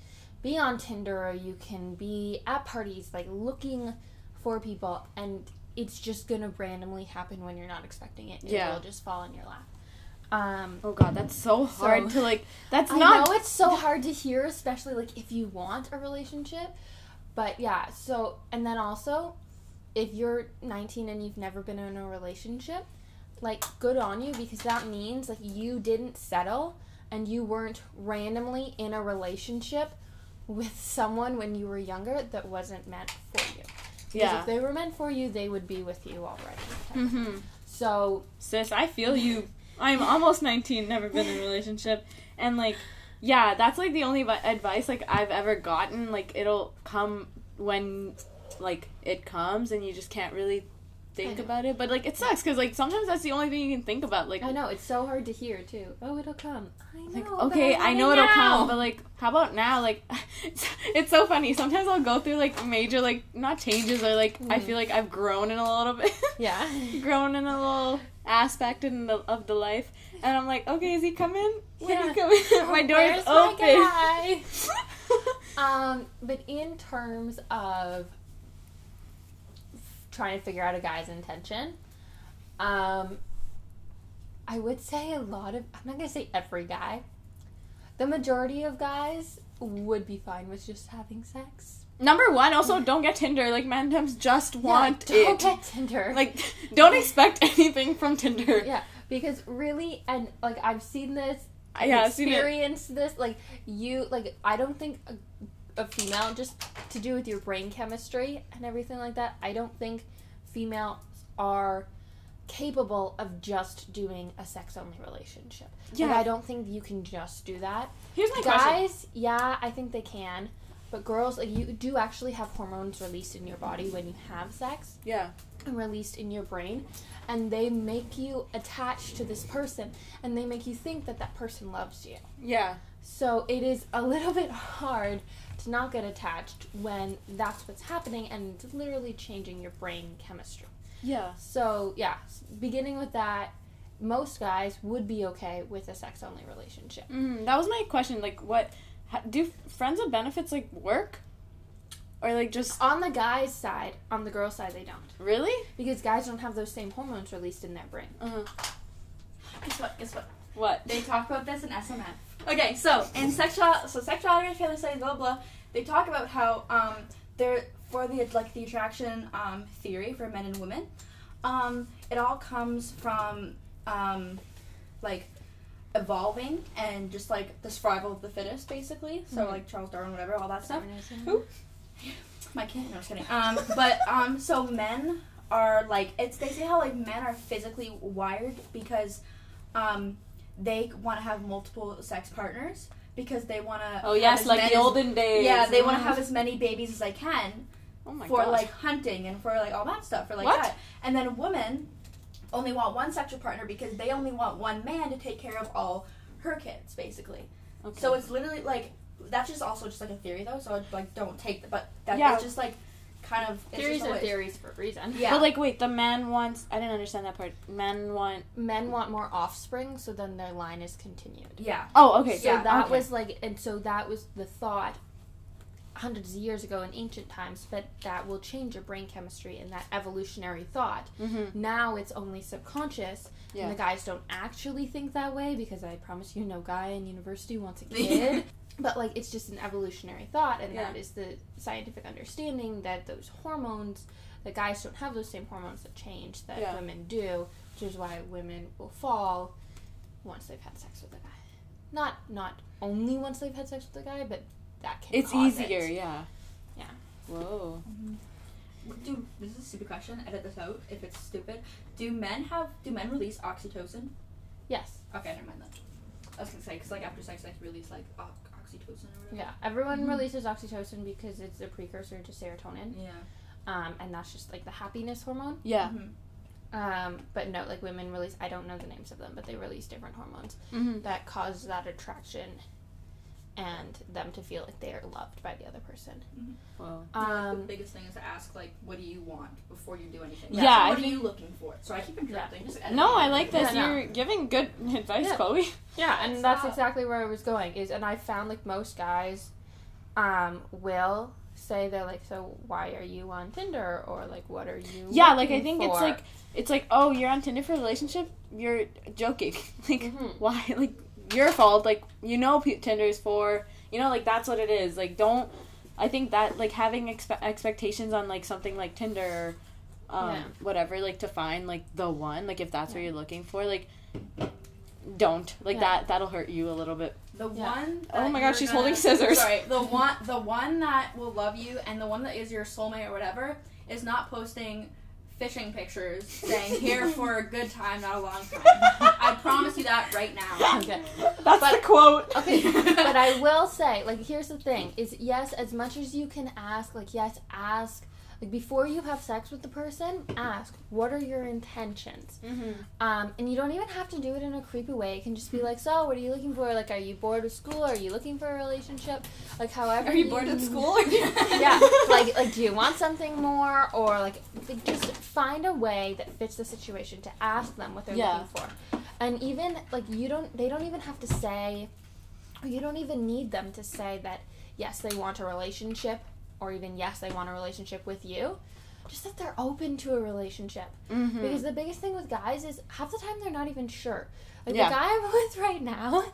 be on Tinder or you can be at parties like looking for people and it's just gonna randomly happen when you're not expecting it. It Yeah. will just fall in your lap. Um Oh god, that's so hard So- to like. That's I not. I know it's so hard to hear, especially like if you want a relationship. But yeah, so and then also if you're 19 and you've never been in a relationship, like good on you because that means like you didn't settle and you weren't randomly in a relationship with someone when you were younger that wasn't meant for you. Because Yeah. if they were meant for you, they would be with you already. Mm-hmm. So Sis, I feel you. I'm almost 19, never been in a relationship, and like, yeah, that's like the only advice like I've ever gotten. Like, it'll come when, like, it comes, and you just can't really think about it. But like, it sucks because like sometimes that's the only thing you can think about. Like, I know it's so hard to hear too. Oh, it'll come. I know. like okay, I know it it'll now. come, but like, how about now? Like, it's, it's so funny. Sometimes I'll go through like major like not changes or like I Mhm. feel like I've grown in a little bit. yeah. grown in a little aspect in the, of the life, and I'm like, okay, is he coming? When Yeah. he coming? my door Where's my open. Um, but in terms of trying to figure out a guy's intention, um, I would say a lot of I'm not gonna say every guy. The majority of guys would be fine with just having sex. Number one, also don't get Tinder. Like mandems just want yeah, don't it. get Tinder. Like, don't expect anything from Tinder. yeah, because really, and like I've seen this Yeah, I've it. experienced this like you like i don't think a, a female just to do with your brain chemistry and everything like that i don't think females are capable of just doing a sex only relationship Yeah. like, i don't think you can just do that Here's my question. guys yeah i think they can but girls like you do actually have hormones released in your body when you have sex Yeah. and released in your brain and they make you attached to this person and they make you think that that person loves you Yeah. so it is a little bit hard to not get attached when that's what's happening and it's literally changing your brain chemistry Yeah. so yeah beginning with that most guys would be okay with a sex only relationship Mm, that was my question. Like, what ha- do friends of benefits like work, or like just on the guy's side on the girl's side they don't really? because guys don't have those same hormones released in their brain Uh-huh. Guess what? Guess what? What? They talk about this in SMF. Okay, so in sexual, so sexuality and family studies, blah blah. They talk about how um they're for the like the attraction um theory for men and women. Um, it all comes from um like evolving and just like the survival of the fittest, basically. So Mhm. like Charles Darwin, whatever, all that stuff. Who? My kid, no, just kidding. Um, but um, so men are like it's they say how like men are physically wired because um they want to have multiple sex partners because they want to. Oh yes, like the olden days. Yeah, they want to have as many babies as they can Oh my for gosh. like hunting and for like all that stuff for like What? that. And then women only want one sexual partner because they only want one man to take care of all her kids, basically. Okay. So it's literally like that's just also just like a theory though. So like don't take the, but that Yeah. it's just like kind of it's theories just are theories for a reason. Yeah. But like, wait, the man wants. I didn't understand that part. Men want. Men want more offspring, so then their line is continued. yeah. Oh, okay. So Yeah, that okay. was like, and so that was the thought hundreds of years ago in ancient times, but that will change your brain chemistry and that evolutionary thought. Mm-hmm. Now it's only subconscious, Yeah. and the guys don't actually think that way because I promise you, no guy in university wants a kid. but like, it's just an evolutionary thought, and Yeah. that is the scientific understanding that those hormones, the guys don't have those same hormones that change that Yeah. women do, which is why women will fall once they've had sex with a guy. Not not only once they've had sex with a guy, but that can It's cause easier, It. yeah. Yeah. Whoa. Do this is a stupid question. Edit this out if it's stupid. Do men have? Do men release oxytocin? Yes. Okay, never mind that. I was gonna say because like after sex, they release like o- oxytocin or whatever. Yeah. Everyone Mhm. releases oxytocin because it's a precursor to serotonin, Yeah. um, and that's just like the happiness hormone. Yeah. Mhm. Um, but no, like women release. I don't know the names of them, but they release different hormones Mm-hmm. that cause that attraction, and them to feel like they are loved by the other person. Whoa. Yeah, like, Um, the biggest thing is to ask like, what do you want before you do anything? Yeah, So I what are you looking for? So I keep interrupting. Just edit No. I like this. Yeah. You're giving good advice, Yeah. Chloe. Yeah, and That's that's exactly where I was going. Is and I found like most guys, um, will say they're like, so why are you on Tinder or like what are you? Yeah, like I looking think it's like it's like oh you're on Tinder for a relationship. You're joking. like Mhm. why? Like your fault. Like you know P- Tinder is for you know like that's what it is. Like don't. I think that like having expe- expectations on like something like Tinder, or, um, Yeah. whatever, like to find like the one, like if that's what you're looking for, like don't like Yeah. that. That'll hurt you a little bit. The Yeah. one. Oh that my gosh, she's gonna- holding scissors. Sorry, the one, the one that will love you, and the one that is your soulmate or whatever, is not posting fishing pictures saying "here for a good time, not a long time." I promise you that right now. Okay. That's But- the quote. Okay, but I will say, like, here's the thing: is yes, as much as you can ask, like, yes, ask, like, before you have sex with the person, ask, what are your intentions? Mm-hmm. Um, and you don't even have to do it in a creepy way. It can just be like, so, what are you looking for? Like, are you bored with school? Are you looking for a relationship? Like, however. Are you bored at school? yeah, like, like, do you want something more, or like, like, just find a way that fits the situation to ask them what they're Yeah. looking for, and even like you don't, they don't even have to say, or you don't even need them to say that yes, they want a relationship, or even yes, they want a relationship with you. Just that they're open to a relationship. Mm-hmm. Because the biggest thing with guys is half the time they're not even sure. Like Yeah. the guy I'm with right now,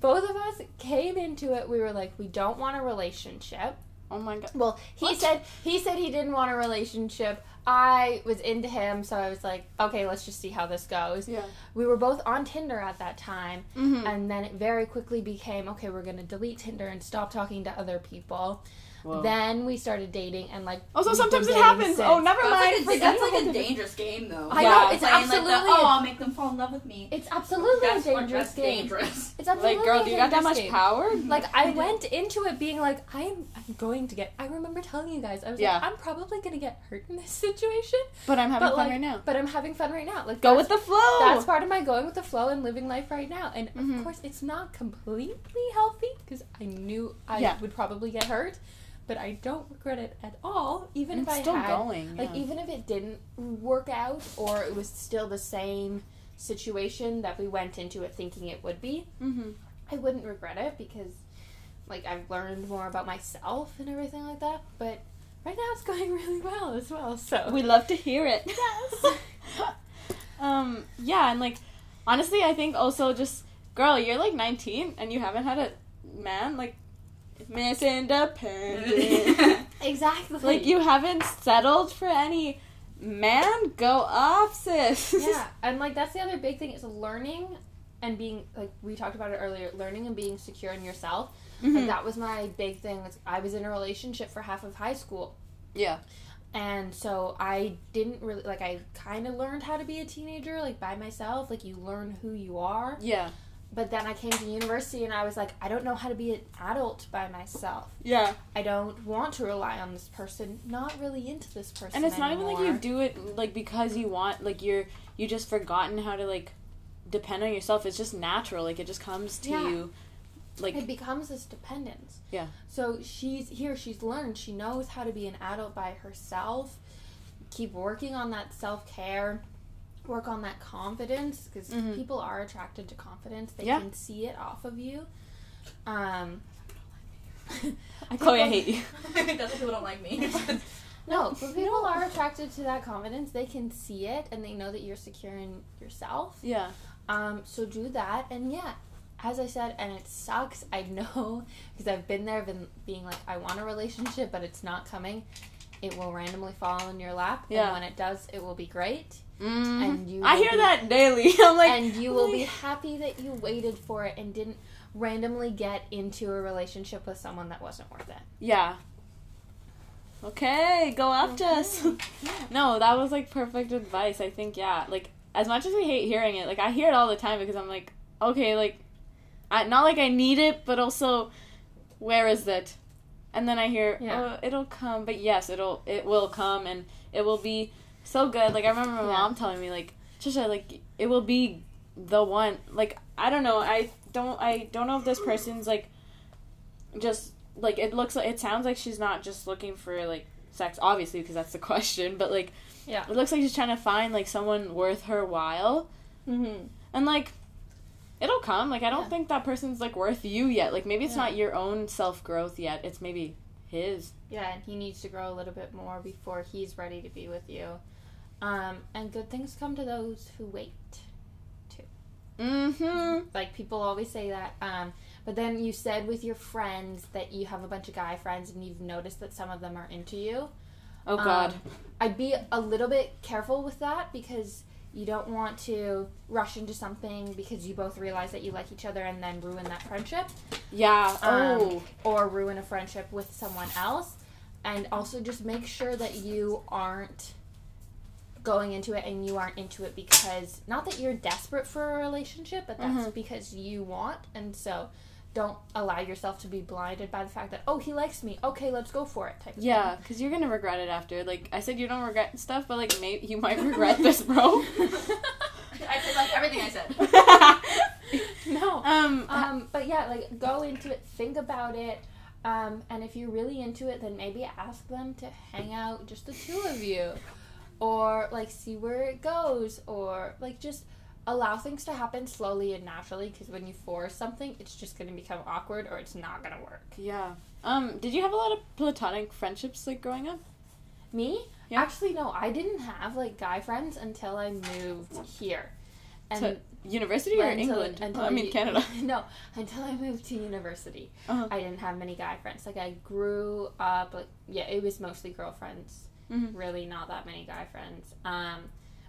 both of us came into it. We were like, we don't want a relationship. oh my god. Well, he What? said he said he didn't want a relationship. I was into him, so I was like, okay, let's just see how this goes. Yeah. We were both on Tinder at that time, Mm-hmm. and then it very quickly became, okay, we're gonna delete Tinder and stop talking to other people. Whoa. Then we started dating, and like Also, we've sometimes it happens. since. Oh, never That's mind. like, a, that's like a dangerous game, though. I know, Yeah, it's playing, like, the, absolutely- oh, I'll make them fall in love with me. It's absolutely that's a dangerous that's game. dangerous. It's absolutely Like, girl, do you got that much game. power? Like I went into it being like, I'm, I'm going to get. I remember telling you guys, I was Yeah. like, I'm probably gonna get hurt in this situation, But I'm having but fun like, right now. but I'm having fun right now. Like Go with the flow. That's part of my going with the flow and living life right now. And Mhm. of course, it's not completely healthy because I knew I Yeah. would probably get hurt, but I don't regret it at all. Even And if I still had, going. like, yeah. even if it didn't work out or it was still the same situation that we went into it thinking it would be, mm-hmm. I wouldn't regret it because, like, I've learned more about myself and everything like that. But right now, it's going really well as well. So We love to hear it. Yes. um. Yeah, and like, honestly, I think also just, girl, you're like 19 and you haven't had a man like Miss Independent. exactly. like you haven't settled for any man. Go off, sis. yeah, and like that's the other big thing is learning and being like we talked about it earlier. Learning and being secure in yourself. Mhm. Like that was my big thing. I was in a relationship for half of high school. Yeah. And so I didn't really like I kind of learned how to be a teenager like by myself like you learn who you are Yeah. But then I came to university and I was like I don't know how to be an adult by myself Yeah. I don't want to rely on this person not really into this person And it's not even like you do it like because you want like you're you just forgotten how to like depend on yourself. It's just natural. Like it just comes to Yeah. you like it becomes this dependence. Yeah. So she's here, she's learned, she knows how to be an adult by herself. Keep working on that self care, work on that confidence because Mhm. people are attracted to confidence. They Yeah. can see it off of you. Um, Chloe, I hate you. That's why people don't like me. no, but people are attracted to that confidence. They can see it and they know that you're secure in yourself. Yeah. Um, so do that, and yeah, as I said, and it sucks. I know because I've been there, I've been being like, I want a relationship, but it's not coming. It will randomly fall in your lap, Yeah. and when it does, it will be great, Mhm. And you I hear be- that daily. I'm like, and you will be happy that you waited for it and didn't randomly get into a relationship with someone that wasn't worth it. Yeah. Okay, go after us. no, that was like perfect advice. I think yeah. Like as much as I hate hearing it, like I hear it all the time because I'm like, okay, like, I not like I need it, but also, where is it? And then I hear, Yeah. oh, it'll come. But yes, it'll it will come, and it will be so good. Like I remember my Yeah. mom telling me, like, Trisha, like it will be the one. Like I don't know. I don't. I don't know if this person's like just like it looks like it sounds like she's not just looking for like sex obviously because that's the question but like Yeah. it looks like she's trying to find like someone worth her while Mm-hmm. and like it'll come like i don't Yeah. think that person's like worth you yet like maybe it's Yeah. not your own self-growth yet it's maybe his Yeah, and he needs to grow a little bit more before he's ready to be with you. Um, and good things come to those who wait. Too. Mm-hmm Like people always say that. Um, but then you said with your friends that you have a bunch of guy friends and you've noticed that some of them are into you. oh god Um, I'd be a little bit careful with that because you don't want to rush into something because you both realize that you like each other and then ruin that friendship yeah um, oh or ruin a friendship with someone else. And also just make sure that you aren't going into it and you aren't into it because not that you're desperate for a relationship, but that's Mhm. because you want. And so don't allow yourself to be blinded by the fact that, oh, he likes me. Okay, let's go for it type of yeah because you're gonna regret it after like i said you don't regret stuff but like maybe you might regret this bro. I take like everything I said. no. um Um, but yeah, like go into it, think about it, um, and if you're really into it, then maybe ask them to hang out, just the two of you, or like see where it goes, or like just allow things to happen slowly and naturally. Because when you force something, it's just gonna become awkward, or it's not gonna work. Yeah. Um, did you have a lot of platonic friendships like growing up? Me, Yeah. actually, no, I didn't have like guy friends until I moved here, and. To university or Until- England? until I mean Canada. no, until I moved to university. Uh-huh. I didn't have many guy friends. Like I grew up, like yeah, it was mostly girlfriends. Mhm. Really, not that many guy friends. Um,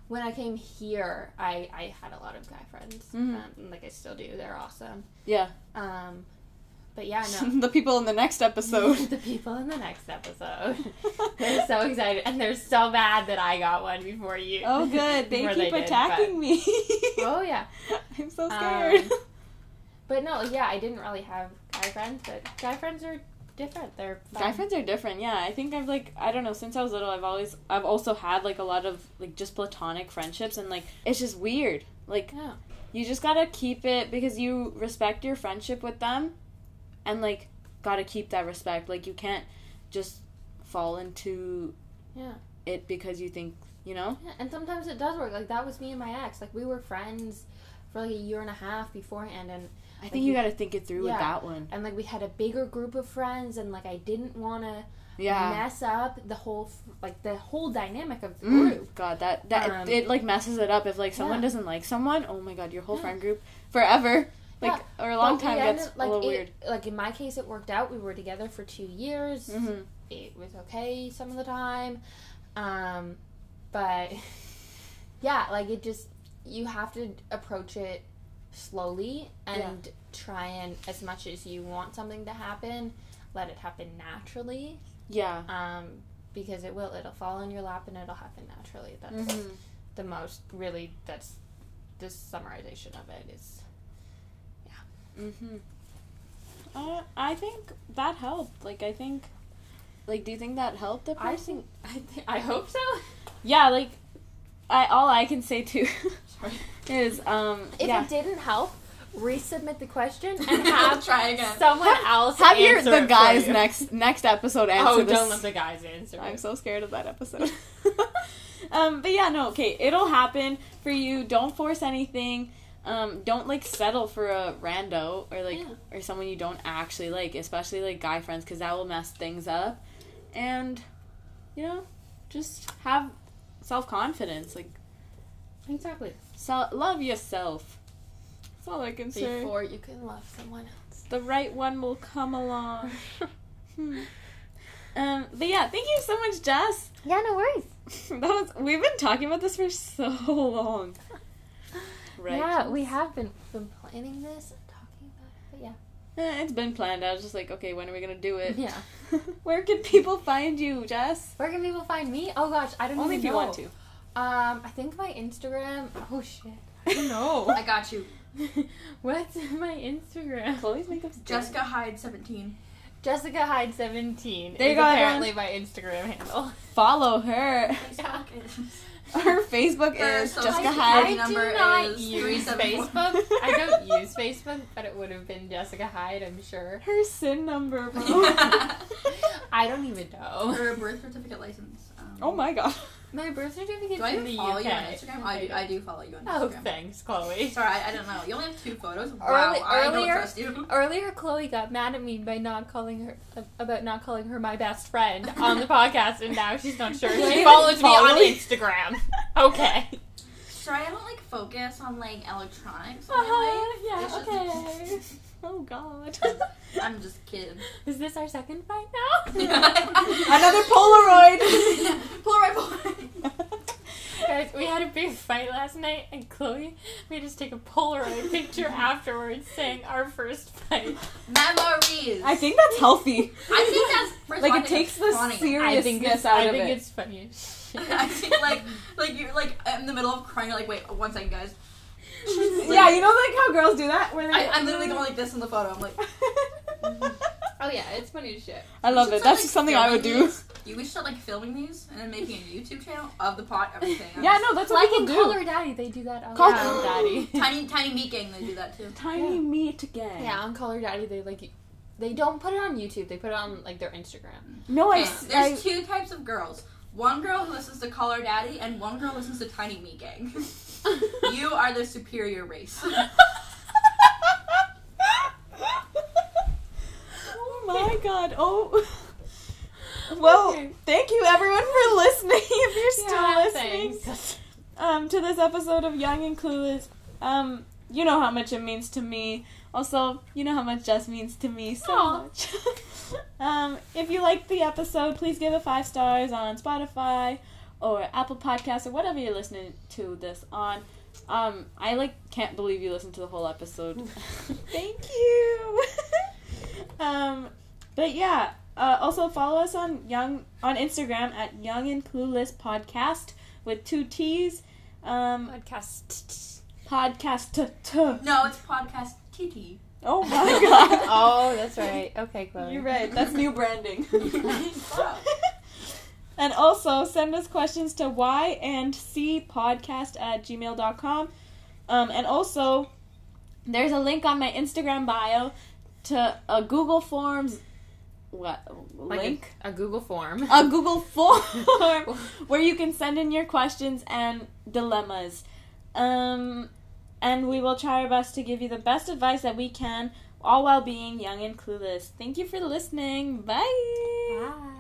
when I came here, I I had a lot of guy friends. Mhm. Um, like I still do. They're awesome. Yeah. Um, but yeah, no. the people in the next episode. the people in the next episode. they're so excited, and they're so mad that I got one before you. oh, good. They keep did, attacking me. oh yeah. I'm so scared. Um, But no, yeah, I didn't really have guy friends, but guy friends are different. They're fun. Guy friends are different. Yeah, I think I've like I don't know since I was little. I've always I've also had like a lot of like just platonic friendships, and like it's just weird. Like Yeah. you just gotta keep it because you respect your friendship with them, and like gotta keep that respect. Like you can't just fall into Yeah. it because you think you know. Yeah, and sometimes it does work. Like that was me and my ex. Like we were friends for like a year and a half beforehand, and I Like think you- you gotta think it through with that one. and like we had a bigger group of friends, and like I didn't want to Yeah. mess up the whole like the whole dynamic of the Mm, group. God, that that Um, it, like messes it up if like someone Yeah. doesn't like someone. Oh my God, your whole Yeah. friend group forever, like Yeah, or a long But time ended- gets like a little it- weird. Like in my case, it worked out. We were together for two years. hmm It was okay some of the time, um, but yeah, like it just you have to approach it slowly and try and as much as you want something to happen, let it happen naturally. Yeah. Um, because it will. It'll fall in your lap and it'll happen naturally. That's hmm the most really. That's the summarization of it is. Yeah. Mm-hmm. Uh, I think that helped. Like, I think, like, do you think that helped the person? I think. I think. I hope so. yeah, like, I all I can say too is um If yeah it didn't help, resubmit the question and have Try again. someone else Have your answer the it guys you. next next episode answer Oh, this. don't let the guys answer. I'm it. so scared of that episode. um, but yeah, no, okay, it'll happen for you. Don't force anything. Um, don't like settle for a rando or like Yeah. or someone you don't actually like, especially like guy friends, because that will mess things up. And you know, just have self confidence. Like, Exactly. so love yourself. That's all I can say. Before you can love someone else. The right one will come along. Hmm. Um, but yeah, thank you so much, Jess. yeah, no worries. that was we've been talking about this for so long. Right. Yeah, we have been been planning this and talking about it, but Eh, it's been planned. I was just like, okay, when are we gonna do it? yeah. Yeah. Where can people find you, Jess? Where can people find me? Oh gosh, I don't know. Only if you know. want to. Um, I think my Instagram. Oh shit, I don't know. I got you. What's my Instagram? Chloe's makeup's dead. Jessica Hyde 17. Jessica Hyde seventeen. They you is go, apparently my Instagram handle. Follow her. Facebook is. Her Facebook Her is social Jessica security Hyde. I number do not is use 374. Facebook. I don't use Facebook, but it would have been Jessica Hyde, I'm sure. Her SIN number, bro. I don't even know. Her birth certificate license. Um, oh my god. My birth certificate Do I even follow UK. you on Instagram? I do, I do follow you on Instagram. Oh, thanks, Chloe. Sorry, I, I don't know. You only have two photos. Wow, Early- I don't earlier- trust you. Earlier, Chloe got mad at me by not calling her about not calling her my best friend on the podcast, and now she's not sure. She follows me on? Instagram. Okay. Sorry, I don't like focus on like electronics. Uh-huh, yeah, okay. Oh god. I'm just kidding. Is this our second fight now? Another Polaroid. Polaroid. Polaroid. Guys, we had a big fight last night, and Chloe made us take a Polaroid picture afterwards saying our first fight. Memories. I think that's healthy. I think that's Like of all, I it takes it's the funny. I think seriousness it's, out I of think it. it's funny as shit. I think like like you're like in the middle of crying. You're like, wait, one second, guys. Yeah, you know like how girls do that where I, I'm literally going mm. like this in the photo. I'm like, Oh yeah, it's funny as shit. I love it. should That's start, like, something I would do. these. You we should start like filming these and then making a YouTube channel of the pot everything. I'm Yeah, no, that's what Like people in do. Call Her Daddy, they do that. On Col- Call Her Daddy. Tiny Tiny Meat Gang, they do that too. Tiny Yeah. meat gang. Yeah, on Call Her Daddy, they like they don't put it on YouTube. They put it on like their Instagram. No, I, Okay, there's I- two types of girls. One girl who listens to Call Her Daddy, and one girl who listens to Tiny Meat Gang. you are the superior race. oh my god. Oh. Well, Okay. thank you everyone for listening. If you're still Yeah, listening, thanks. um, to this episode of Young and Clueless, um, you know how much it means to me. Also, you know how much Jess means to me so Aw. much. um, if you liked the episode, please give it five stars on Spotify or Apple Podcasts or whatever you're listening to this on. Um, I like can't believe you listened to the whole episode. Thank you. um, but yeah. Uh, also follow us on Young on Instagram at Young and Clueless Podcast with two T's. Um, Podcast. podcast. T- t- no, it's podcast TT. oh my god. oh, that's right. Okay, Chloe. You're right. That's new branding. Wow. And also send us questions to y and c podcast at gmail.com. Um, and also, there's a link on my Instagram bio to a Google Forms. What Like link? a, a Google form. a Google form where you can send in your questions and dilemmas. Um, and we will try our best to give you the best advice that we can, all while being young and clueless. Thank you for listening. Bye. Bye.